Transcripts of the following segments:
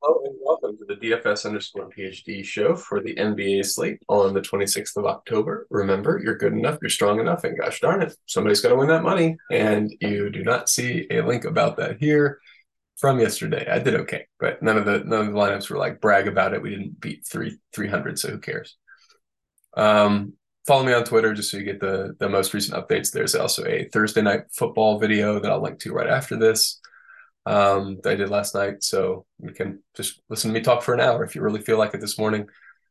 Hello and welcome to the DFS underscore PhD show for the NBA slate on the 26th of October. Remember, you're good enough, you're strong enough, and gosh darn it, somebody's going to win that money. And you do not see a link about that here from yesterday. I did okay, but none of the none of the lineups were like brag about it. We didn't beat three 300, so who cares? Um, follow me on Twitter just so you get the the most recent updates. There's also a Thursday night football video that I'll link to right after this um, that I did last night. So you can just listen to me talk for an hour if you really feel like it this morning.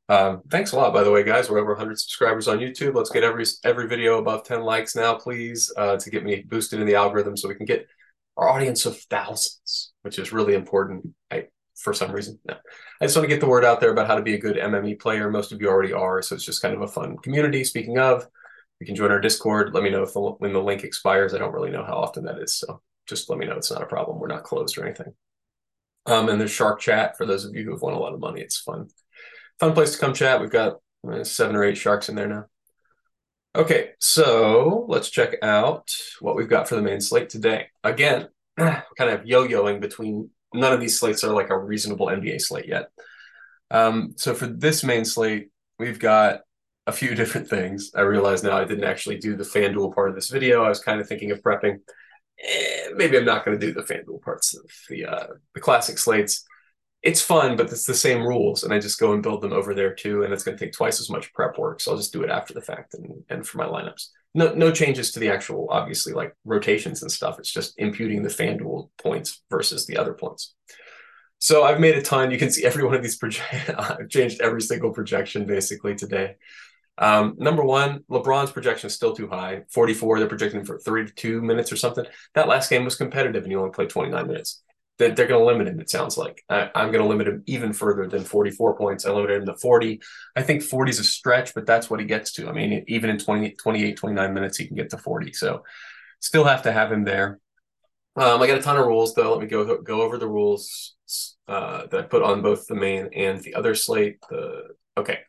Um, thanks a lot, by the way, guys. We're over 100 subscribers on YouTube. Let's get every every video above 10 likes now, please, uh, to get me boosted in the algorithm so we can get our audience of thousands, which is really important. I, for some reason, no. I just want to get the word out there about how to be a good MME player. Most of you already are, so it's just kind of a fun community. Speaking of, you can join our Discord. Let me know if the, when the link expires. I don't really know how often that is, so just let me know it's not a problem. We're not closed or anything. Um, and there's Shark Chat for those of you who have won a lot of money. It's fun, fun place to come chat. We've got uh, seven or eight sharks in there now. Okay, so let's check out what we've got for the main slate today. Again, kind of yo-yoing between none of these slates are like a reasonable NBA slate yet. Um, so for this main slate, we've got a few different things. I realize now I didn't actually do the FanDuel part of this video. I was kind of thinking of prepping eh, maybe I'm not going to do the FanDuel parts of the uh, the classic slates. It's fun, but it's the same rules, and I just go and build them over there too, and it's going to take twice as much prep work. So I'll just do it after the fact and and for my lineups. No no changes to the actual, obviously, like rotations and stuff. It's just imputing the FanDuel points versus the other points. So I've made a ton. You can see every one of these project. Changed every single projection basically today. Um, number one, LeBron's projection is still too high. 44, they're projecting for 32 minutes or something. That last game was competitive and he only played 29 minutes. They're, they're going to limit him, it sounds like. I, am going to limit him even further than 44 points. I limited him to 40. I think 40 is a stretch, but that's what he gets to. I mean, even in 20, 28, 29 minutes, he can get to 40. So still have to have him there. Um, I got a ton of rules, though. Let me go go over the rules uh, that I put on both the main and the other slate. The okay.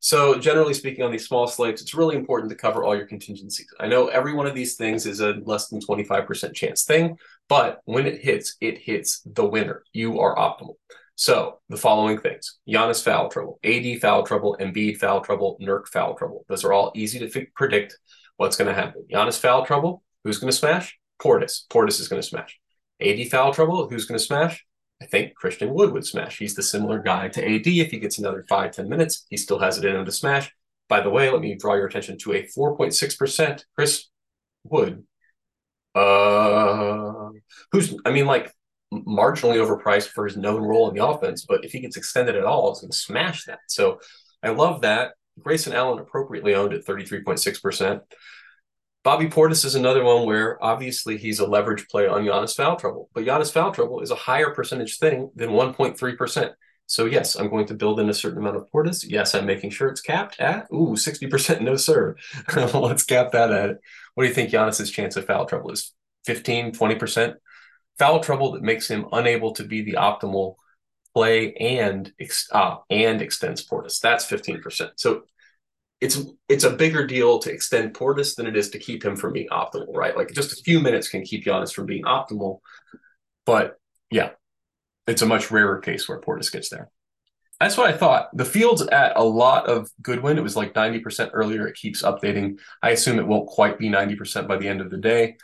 So generally speaking, on these small slates, it's really important to cover all your contingencies. I know every one of these things is a less than 25% chance thing, but when it hits, it hits the winner. You are optimal. So the following things: Giannis foul trouble, AD foul trouble, Embiid foul trouble, Nurk foul trouble. Those are all easy to f- predict what's going to happen. Giannis foul trouble, who's going to smash? Portis. Portis is going to smash. AD foul trouble, who's going to smash? I think Christian Wood would smash. He's the similar guy to AD. If he gets another five, 10 minutes, he still has it in him to smash. By the way, let me draw your attention to a 4.6% Chris Wood. Uh, who's, I mean, like marginally overpriced for his known role in the offense, but if he gets extended at all, it's going to smash that. So I love that. Grayson Allen appropriately owned at 33.6%. Bobby Portis is another one where obviously he's a leverage play on Giannis foul trouble, but Giannis foul trouble is a higher percentage thing than 1.3%. So yes, I'm going to build in a certain amount of Portis. Yes, I'm making sure it's capped at ooh 60%. No sir, let's cap that at it. What do you think Giannis's chance of foul trouble is? 15, 20%. Foul trouble that makes him unable to be the optimal play and uh, and extends Portis. That's 15%. So it's it's a bigger deal to extend Portis than it is to keep him from being optimal, right? Like just a few minutes can keep Giannis from being optimal, but yeah, it's a much rarer case where Portis gets there. That's what I thought. The field's at a lot of Goodwin. It was like 90% earlier. It keeps updating. I assume it won't quite be 90% by the end of the day.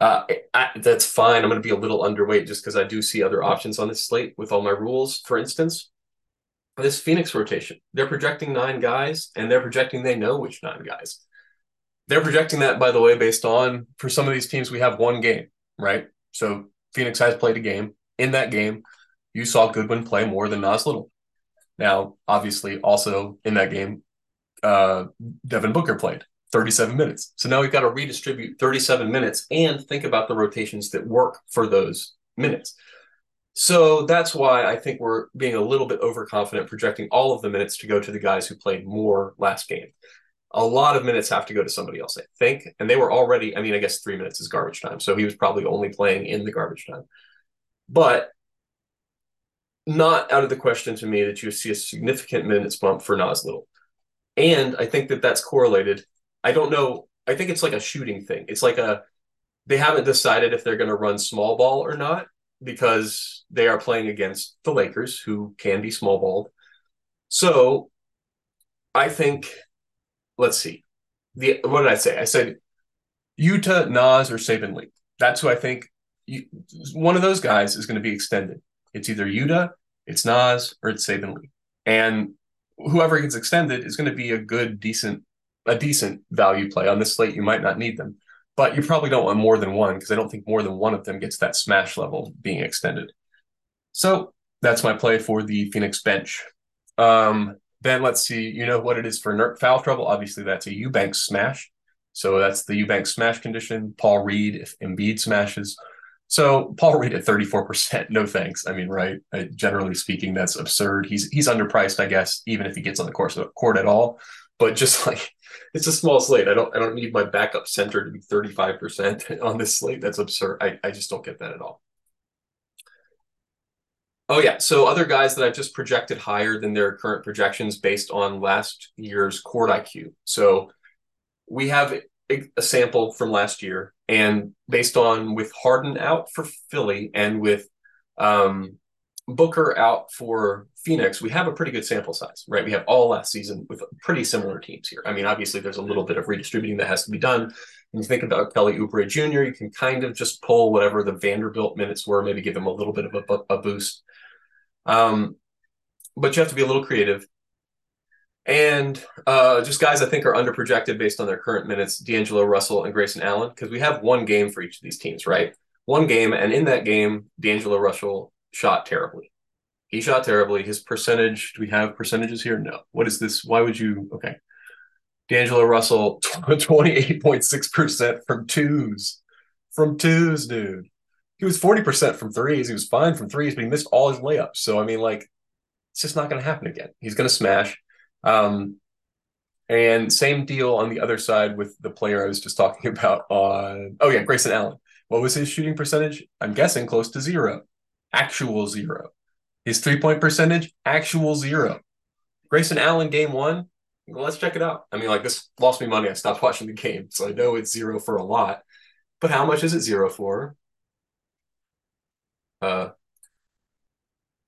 Uh, I, that's fine. I'm going to be a little underweight just because I do see other options on this slate with all my rules. For instance, this Phoenix rotation. They're projecting nine guys, and they're projecting they know which nine guys. They're projecting that, by the way, based on for some of these teams, we have one game, right? So Phoenix has played a game. In that game, you saw Goodwin play more than Nas Little. Now, obviously, also in that game, uh, Devin Booker played 37 minutes. So now we've got to redistribute 37 minutes and think about the rotations that work for those minutes. So that's why I think we're being a little bit overconfident projecting all of the minutes to go to the guys who played more last game. A lot of minutes have to go to somebody else, I think. And they were already, I mean, I guess three minutes is garbage time. So he was probably only playing in the garbage time. But not out of the question to me that you see a significant minutes bump for Nas Little. And I think that that's correlated. I don't know. I think it's like a shooting thing. It's like a, they haven't decided if they're going to run small ball or not because they are playing against the Lakers, who can be small balled. So I think, let's see. The what did I say? I said Yuta, Nas, or Saben Lee. That's who I think. You, one of those guys is going to be extended. It's either Yuta, it's Nas, or it's Saben Lee. And whoever gets extended is going to be a good, decent, a decent value play on this slate. You might not need them, but you probably don't want more than one because I don't think more than one of them gets that smash level being extended. So that's my play for the Phoenix bench. Um, then let's see, you know what it is for Nurk foul trouble. Obviously, that's a Eubanks smash. So that's the Eubanks smash condition. Paul Reed if Embiid smashes. So Paul Reed at 34%, no thanks. I mean, right? Uh, generally speaking, that's absurd. He's he's underpriced, I guess, even if he gets on the course court at all. But just like it's a small slate. I don't I don't need my backup center to be 35% on this slate. That's absurd. I, I just don't get that at all. Oh yeah. So other guys that I've just projected higher than their current projections based on last year's court IQ. So we have a, sample from last year, and based on with Harden out for Philly and with um, Booker out for Phoenix, we have a pretty good sample size, right? We have all last season with pretty similar teams here. I mean, obviously, there's a little bit of redistributing that has to be done. When you think about Kelly Oubre Jr., you can kind of just pull whatever the Vanderbilt minutes were, maybe give him a little bit of a, a boost. Um, but you have to be a little creative. And uh, just guys I think are underprojected based on their current minutes, D'Angelo Russell and Grayson Allen, because we have one game for each of these teams, right? One game, and in that game, D'Angelo Russell shot terribly. He shot terribly. His percentage, do we have percentages here? No. What is this? Why would you? Okay. D'Angelo Russell, 28.6% from twos. From twos, dude he was 40% from threes. He was fine from threes, but he missed all his layups. So, I mean, like, it's just not going to happen again. He's going to smash. Um, and same deal on the other side with the player I was just talking about on, oh, yeah, Grayson Allen. What was his shooting percentage? I'm guessing close to zero, actual zero. His three point percentage, actual zero. Grayson Allen, game one, well, let's check it out. I mean, like, this lost me money. I stopped watching the game. So I know it's zero for a lot. But how much is it zero for? Uh,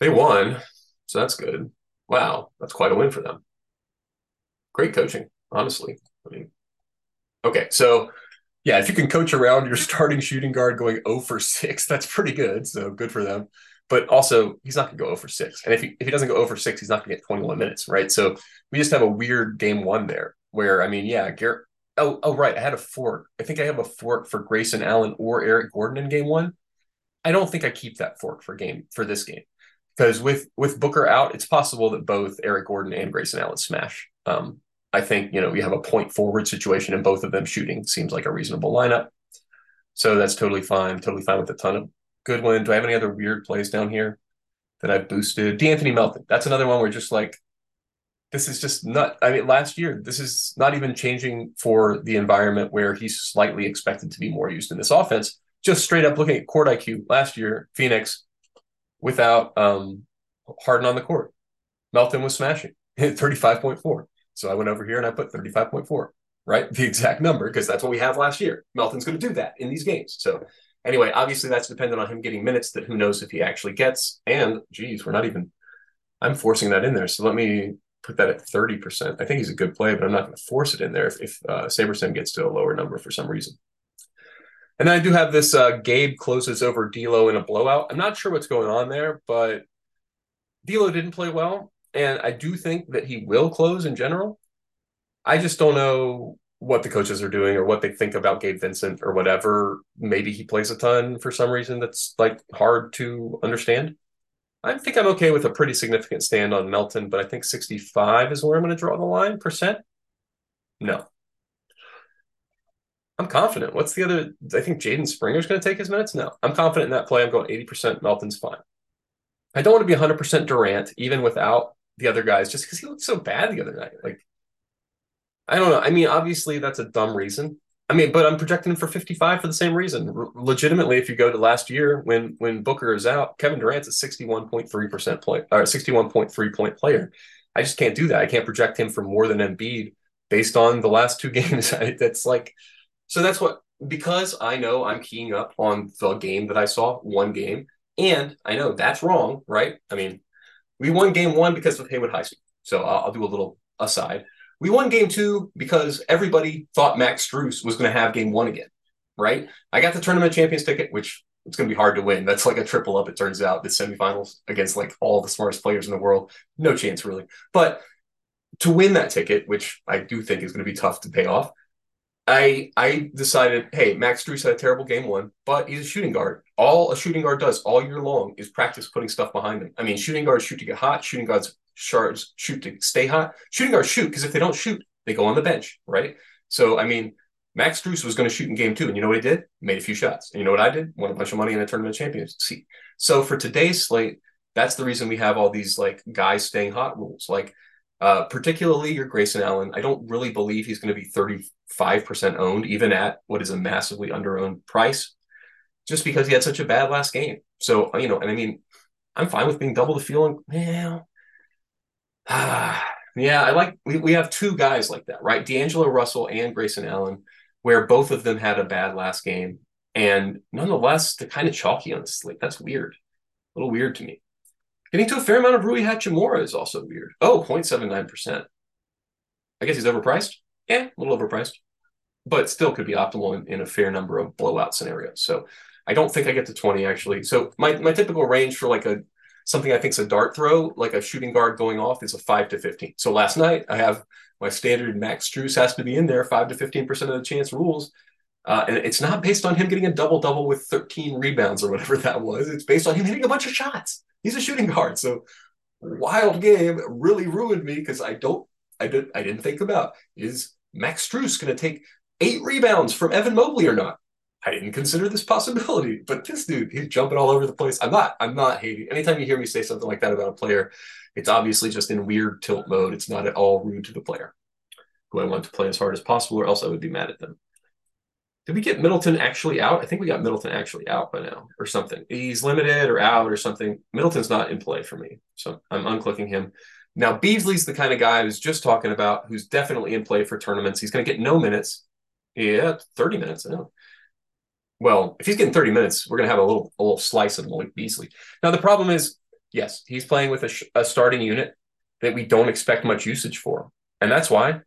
they won, so that's good. Wow, that's quite a win for them. Great coaching, honestly. I mean, okay, so yeah, if you can coach around your starting shooting guard going 0 for 6, that's pretty good. So good for them. But also, he's not going to go 0 for 6. And if he, if he doesn't go 0 for 6, he's not going to get 21 minutes, right? So we just have a weird game one there where, I mean, yeah, Garrett. Oh, oh, right. I had a fork. I think I have a fork for Grayson Allen or Eric Gordon in game one. I don't think I keep that fork for game for this game because with with Booker out, it's possible that both Eric Gordon and Grayson Allen smash. Um, I think you know we have a point forward situation and both of them shooting seems like a reasonable lineup. So that's totally fine. Totally fine with a ton of Goodwin. Do I have any other weird plays down here that I've boosted? De'Anthony Melton. That's another one where just like this is just not. I mean, last year this is not even changing for the environment where he's slightly expected to be more used in this offense just straight up looking at court IQ last year, Phoenix without um, Harden on the court. Melton was smashing 35.4. So I went over here and I put 35.4, right? The exact number, because that's what we have last year. Melton's going to do that in these games. So anyway, obviously that's dependent on him getting minutes that who knows if he actually gets. And geez, we're not even, I'm forcing that in there. So let me put that at 30%. I think he's a good play, but I'm not going to force it in there if, if uh, SaberSim gets to a lower number for some reason. And then I do have this uh, Gabe closes over D'Lo in a blowout. I'm not sure what's going on there, but D'Lo didn't play well, and I do think that he will close in general. I just don't know what the coaches are doing or what they think about Gabe Vincent or whatever. Maybe he plays a ton for some reason that's like hard to understand. I think I'm okay with a pretty significant stand on Melton, but I think 65 is where I'm going to draw the line. Percent? No. I'm confident. What's the other? I think Jaden Springer's going to take his minutes. No, I'm confident in that play. I'm going 80%. Melton's fine. I don't want to be 100% Durant, even without the other guys, just because he looked so bad the other night. Like, I don't know. I mean, obviously, that's a dumb reason. I mean, but I'm projecting him for 55 for the same reason. R- legitimately, if you go to last year when when Booker is out, Kevin Durant's a 61.3% play or 61.3 point player. I just can't do that. I can't project him for more than Embiid based on the last two games. that's like so that's what because I know I'm keying up on the game that I saw, one game. And I know that's wrong, right? I mean, we won game one because of Haywood High School. So I'll, I'll do a little aside. We won game two because everybody thought Max Strus was going to have game one again, right? I got the tournament champions ticket, which it's going to be hard to win. That's like a triple up, it turns out, the semifinals against like all the smartest players in the world. No chance, really. But to win that ticket, which I do think is going to be tough to pay off, I I decided, hey, Max Strus had a terrible game one, but he's a shooting guard. All a shooting guard does all year long is practice putting stuff behind him. I mean, shooting guards shoot to get hot. Shooting guards shards shoot to stay hot. Shooting guards shoot because if they don't shoot, they go on the bench, right? So I mean, Max Strus was going to shoot in game two, and you know what he did? Made a few shots. And you know what I did? Won a bunch of money in the tournament champions seat. So for today's slate, that's the reason we have all these like guys staying hot rules. Like uh, particularly your Grayson Allen. I don't really believe he's going to be 35% owned, even at what is a massively under owned price, just because he had such a bad last game. So, you know, and I mean, I'm fine with being double the feeling. Yeah. Ah, yeah, I like we, we have two guys like that, right? D'Angelo Russell and Grayson Allen, where both of them had a bad last game. And nonetheless, they're kind of chalky on the slate. That's weird. A little weird to me. Getting to a fair amount of Rui Hachimura is also weird. Oh, 0.79%. I guess he's overpriced. Yeah, a little overpriced, but still could be optimal in, in a fair number of blowout scenarios. So I don't think I get to 20 actually. So my, my typical range for like a something I think is a dart throw, like a shooting guard going off, is a 5 to 15. So last night I have my standard Max Strus has to be in there, 5 to 15% of the chance rules. Uh, and it's not based on him getting a double double with 13 rebounds or whatever that was. It's based on him hitting a bunch of shots. He's a shooting guard. So wild game really ruined me because I don't, I did, I didn't think about is Max Strus going to take eight rebounds from Evan Mobley or not? I didn't consider this possibility, but this dude, he's jumping all over the place. I'm not, I'm not hating. Anytime you hear me say something like that about a player, it's obviously just in weird tilt mode. It's not at all rude to the player who I want to play as hard as possible, or else I would be mad at them. Did we get Middleton actually out? I think we got Middleton actually out by now or something. He's limited or out or something. Middleton's not in play for me. So I'm unclicking him. Now, Beasley's the kind of guy I was just talking about who's definitely in play for tournaments. He's going to get no minutes. Yeah, 30 minutes. I know. Well, if he's getting 30 minutes, we're going to have a little a little slice of Malik Beasley. Now, the problem is, yes, he's playing with a, sh- a starting unit that we don't expect much usage for. And that's why,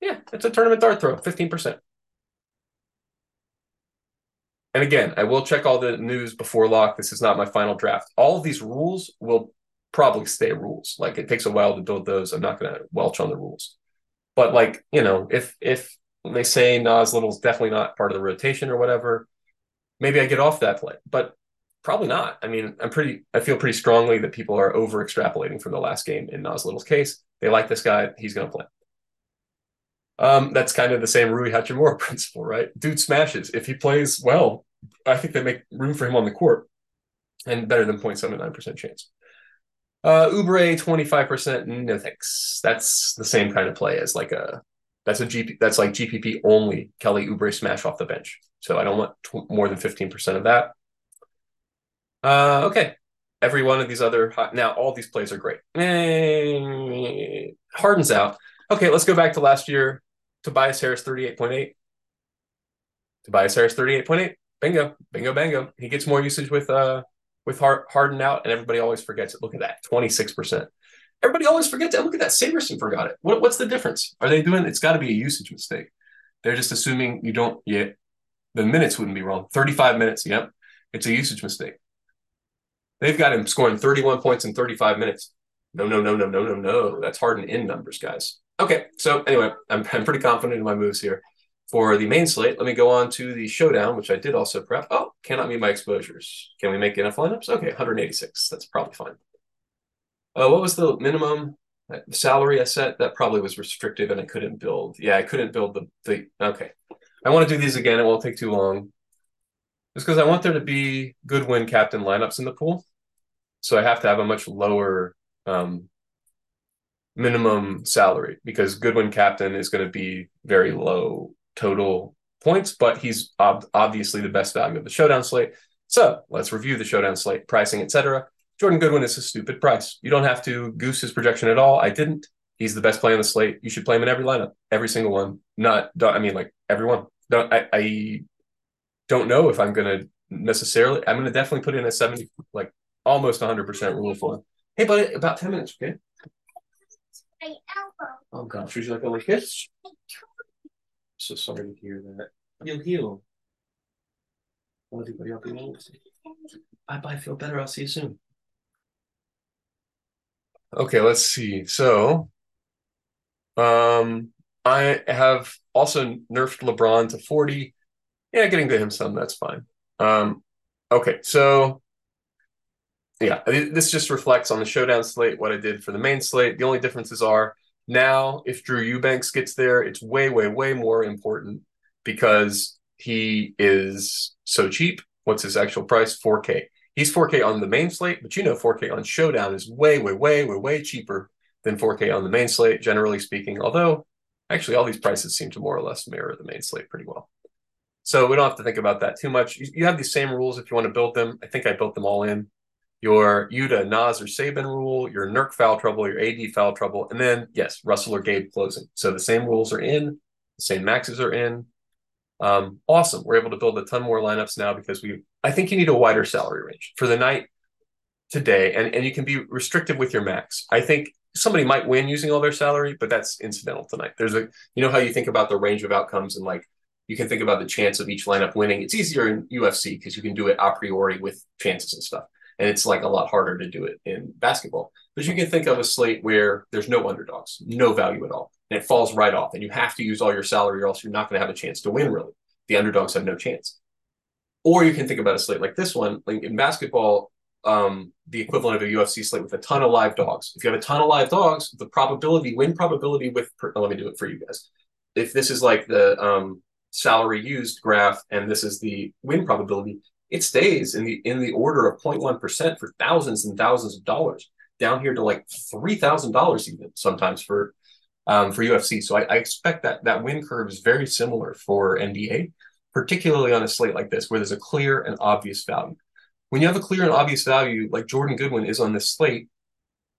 yeah, it's a tournament dart throw, 15%. And again, I will check all the news before lock. This is not my final draft. All of these rules will probably stay rules. Like it takes a while to build those. I'm not going to welch on the rules. But like, you know, if if they say Nas Little's definitely not part of the rotation or whatever, maybe I get off that play. But probably not. I mean, I'm pretty I feel pretty strongly that people are over extrapolating from the last game in Nas Little's case. They like this guy, he's going to play. Um, that's kind of the same Rui Hachimura principle, right? Dude smashes. If he plays well, I think they make room for him on the court and better than 0.79% chance. Uh, Oubre 25%, no thanks. That's the same kind of play as like a that's a GP that's like GPP only Kelly Oubre smash off the bench. So I don't want tw- more than 15% of that. Uh, okay. Every one of these other hot, now all these plays are great. Eh, Harden's out. Okay, let's go back to last year. Tobias Harris 38.8. Tobias Harris 38.8. Bingo, bingo, bango. He gets more usage with uh with Harden out, and everybody always forgets it. Look at that, 26%. Everybody always forgets it. Look at that. SaberSim forgot it. What, what's the difference? Are they doing it's got to be a usage mistake. They're just assuming you don't yet. The minutes wouldn't be wrong. 35 minutes. Yep. It's a usage mistake. They've got him scoring 31 points in 35 minutes. No, no, no, no, no, no, no. That's Harden in numbers, guys. Okay. So anyway, I'm, I'm pretty confident in my moves here. For the main slate, let me go on to the showdown, which I did also prep. Oh, cannot meet my exposures. Can we make enough lineups? Okay, 186. That's probably fine. Uh, what was the minimum salary I set? That probably was restrictive and I couldn't build. Yeah, I couldn't build the, the okay. I want to do these again. It won't take too long. Just because I want there to be Goodwin captain lineups in the pool. So I have to have a much lower um, minimum salary because Goodwin captain is going to be very low total points, but he's ob- obviously the best value of the showdown slate. So let's review the showdown slate, pricing, etc. Jordan Goodwin is a stupid price. You don't have to goose his projection at all. I didn't. He's the best player on the slate. You should play him in every lineup, every single one. Not, I mean, like everyone. Don't I, I don't know if I'm gonna necessarily. I'm going to definitely put in a 70, like almost 100% rule for him. Hey, buddy, about 10 minutes, okay? Oh, gosh. Would you like a little kiss? So sorry to hear that. You'll heal. Everybody, I'll be Bye bye. Feel better. I'll see you soon. Okay, let's see. So, um, I have also nerfed LeBron to 40. Yeah, getting to him some, that's fine. Um, okay, so yeah, this just reflects on the showdown slate what I did for the main slate. The only differences are now if Drew Eubanks gets there, it's way, way, way more important because he is so cheap. What's his actual price? 4K. He's 4K on the main slate, but you know 4K on Showdown is way, way, way, way, way cheaper than 4K on the main slate, generally speaking. Although, actually, all these prices seem to more or less mirror the main slate pretty well. So we don't have to think about that too much. You, have these same rules if you want to build them. I think I built them all in. Your Yuta, Nas, or Saben rule, your Nurk foul trouble, your AD foul trouble, and then, yes, Russell or Gabe closing. So the same rules are in, the same maxes are in. Um, awesome. We're able to build a ton more lineups now because we, I think you need a wider salary range for the night today, and, and you can be restrictive with your max. I think somebody might win using all their salary, but that's incidental tonight. There's a, you know, how you think about the range of outcomes and like you can think about the chance of each lineup winning. It's easier in UFC because you can do it a priori with chances and stuff. And it's like a lot harder to do it in basketball. But you can think of a slate where there's no underdogs, no value at all. And it falls right off. And you have to use all your salary or else you're not going to have a chance to win, really. The underdogs have no chance. Or you can think about a slate like this one. Like in basketball, um, the equivalent of a UFC slate with a ton of live dogs. If you have a ton of live dogs, the probability, win probability with, oh, let me do it for you guys. If this is like the um, salary used graph and this is the win probability, it stays in the in the order of 0.1% for thousands and thousands of dollars, down here to like $3,000 even sometimes for um, for UFC. So I, I, expect that that win curve is very similar for NBA particularly on a slate like this where there's a clear and obvious value. When you have a clear and obvious value, like Jordan Goodwin is on this slate,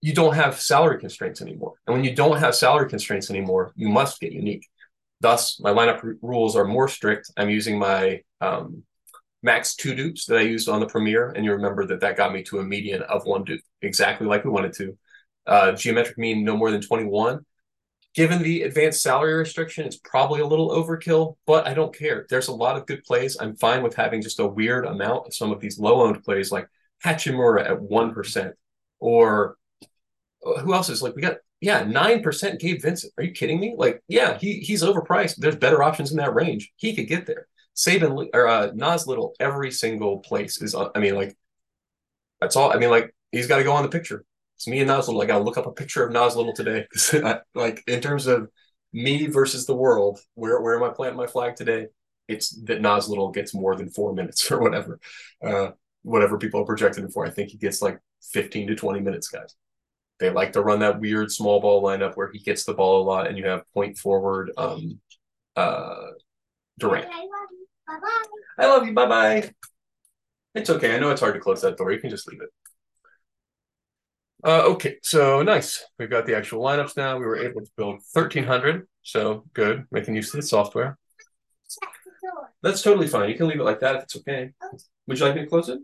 you don't have salary constraints anymore. And when you don't have salary constraints anymore, you must get unique. Thus, my lineup r- rules are more strict. I'm using my um, max two dupes that I used on the premiere, and you remember that that got me to a median of one dupe, exactly like we wanted to. Uh, geometric mean no more than 21. Given the advanced salary restriction, it's probably a little overkill, but I don't care. There's a lot of good plays. I'm fine with having just a weird amount of some of these low owned plays like Hachimura at 1%. Or uh, who else is like, we got yeah, nine percent Gabe Vincent. Are you kidding me? Like, yeah, he he's overpriced. There's better options in that range. He could get there. Saben or uh, Nas Little, every single place is. Uh, I mean, like, that's all. I mean, like, he's got to go on the picture. It's me and Nas Little. I got to look up a picture of Nas Little today. like, in terms of me versus the world, where where am I planting my flag today? It's that Nas Little gets more than four minutes or whatever, uh, whatever people are projecting him for. I think he gets like fifteen to twenty minutes, guys. They like to run that weird small ball lineup where he gets the ball a lot and you have point forward um uh Durant. Okay, I love you. Bye-bye. I love you. Bye-bye. It's okay. I know it's hard to close that door. You can just leave it. Uh, okay, so nice. We've got the actual lineups now. We were able to build 1,300, so good. Making use of the software. That's totally fine. You can leave it like that if it's okay. Would you like me to close it?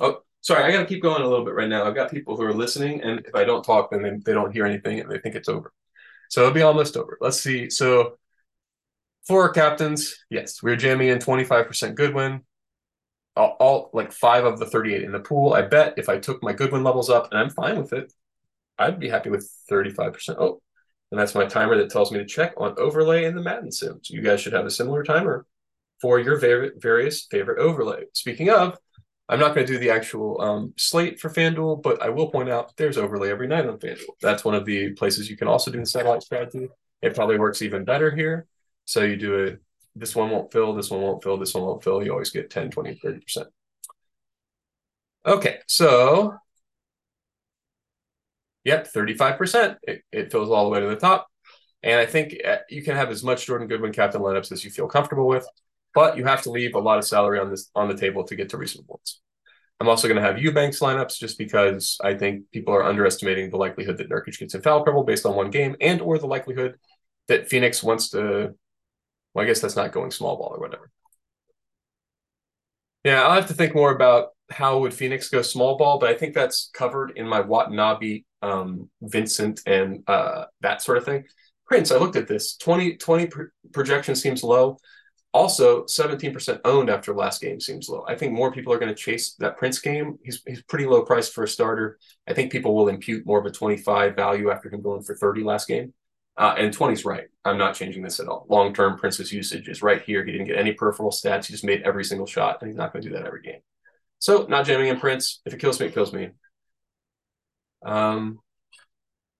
Oh, sorry. I got to keep going a little bit right now. I've got people who are listening, and if I don't talk, then they, they don't hear anything and they think it's over. So it'll be almost over. Let's see. So for our captains, yes, we're jamming in 25% Goodwin. All, all like five of the 38 in the pool. I bet if I took my Goodwin levels up, and I'm fine with it, I'd be happy with 35%. Oh, and that's my timer that tells me to check on overlay in the Madden sim. So you guys should have a similar timer for your various favorite overlay. Speaking of, I'm not going to do the actual um, slate for FanDuel, but I will point out there's overlay every night on FanDuel. That's one of the places you can also do the satellite strategy. It probably works even better here. So you do it, this one won't fill, this one won't fill, this one won't fill. You always get 10, 20, 30%. Okay, so yep, 35%. It, it fills all the way to the top. And I think uh, you can have as much Jordan Goodwin captain lineups as you feel comfortable with but you have to leave a lot of salary on this on the table to get to reasonable ones. I'm also going to have Eubanks lineups just because I think people are underestimating the likelihood that Nurkic gets in foul trouble based on one game and or the likelihood that Phoenix wants to. Well, I guess that's not going small ball or whatever. Yeah, I'll have to think more about how would Phoenix go small ball, but I think that's covered in my Watanabe, um, Vincent, and uh, that sort of thing. Prince, I looked at this 20, 20 projection seems low. Also, 17% owned after last game seems low. I think more people are going to chase that Prince game. He's, he's pretty low priced for a starter. I think people will impute more of a 25 value after him going for 30 last game. Uh, and 20 is right. I'm not changing this at all. Long term, Prince's usage is right here. He didn't get any peripheral stats. He just made every single shot, and he's not going to do that every game. So, not jamming in Prince. If it kills me, it kills me. Um,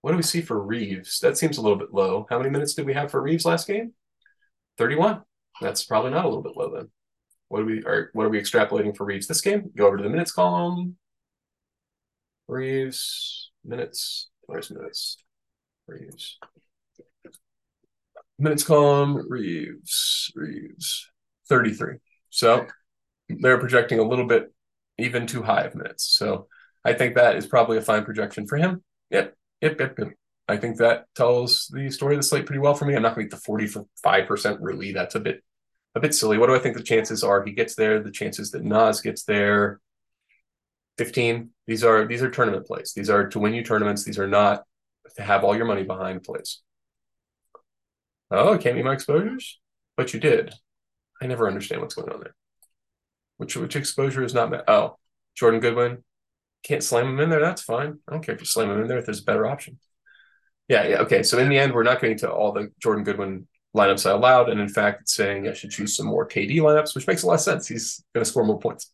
what do we see for Reeves? That seems a little bit low. How many minutes did we have for Reeves last game? 31. That's probably not a little bit low then. What are we are what are we extrapolating for Reeves this game? Go over to the minutes column. Reeves minutes. Where's minutes? Reeves. Minutes column, Reeves, Reeves, 33. So they're projecting a little bit even too high of minutes. So I think that is probably a fine projection for him. Yep, yep, yep, yep. I think that tells the story of the slate pretty well for me. I'm not going to get the 45% really. That's a bit a bit silly. What do I think the chances are he gets there? The chances that Nas gets there, 15. These are these are tournament plays. These are to win you tournaments. These are not to have all your money behind plays. Oh, it can't be my exposures? But you did. I never understand what's going on there. Which which exposure is not met? Oh, Jordan Goodwin. Can't slam him in there. That's fine. I don't care if you slam him in there if there's a better option. Yeah, yeah. Okay. So in the end, we're not getting to all the Jordan Goodwin lineups I allowed. And in fact, it's saying I should choose some more KD lineups, which makes a lot of sense. He's going to score more points.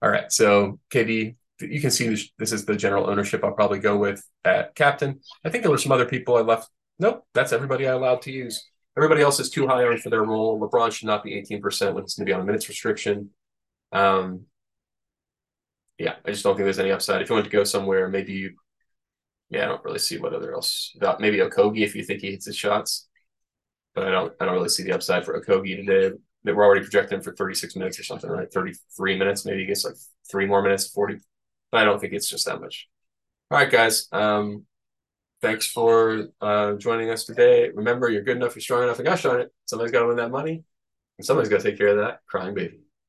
All right. So KD, you can see this, this is the general ownership I'll probably go with at captain. I think there were some other people I left. Nope. That's everybody I allowed to use. Everybody else is too high on for their role. LeBron should not be 18% when he's going to be on a minutes restriction. Um, yeah, I just don't think there's any upside. If you want to go somewhere, maybe you, yeah, I don't really see what other else. Maybe Okogie if you think he hits his shots, but I don't. I don't really see the upside for Okogie today. That we're already projecting for 36 minutes or something, right? 33 minutes, maybe he gets like three more minutes, 40. But I don't think it's just that much. All right, guys. Um, thanks for uh, joining us today. Remember, you're good enough, you're strong enough, and gosh darn it, somebody's got to win that money, and somebody's got to take care of that crying baby.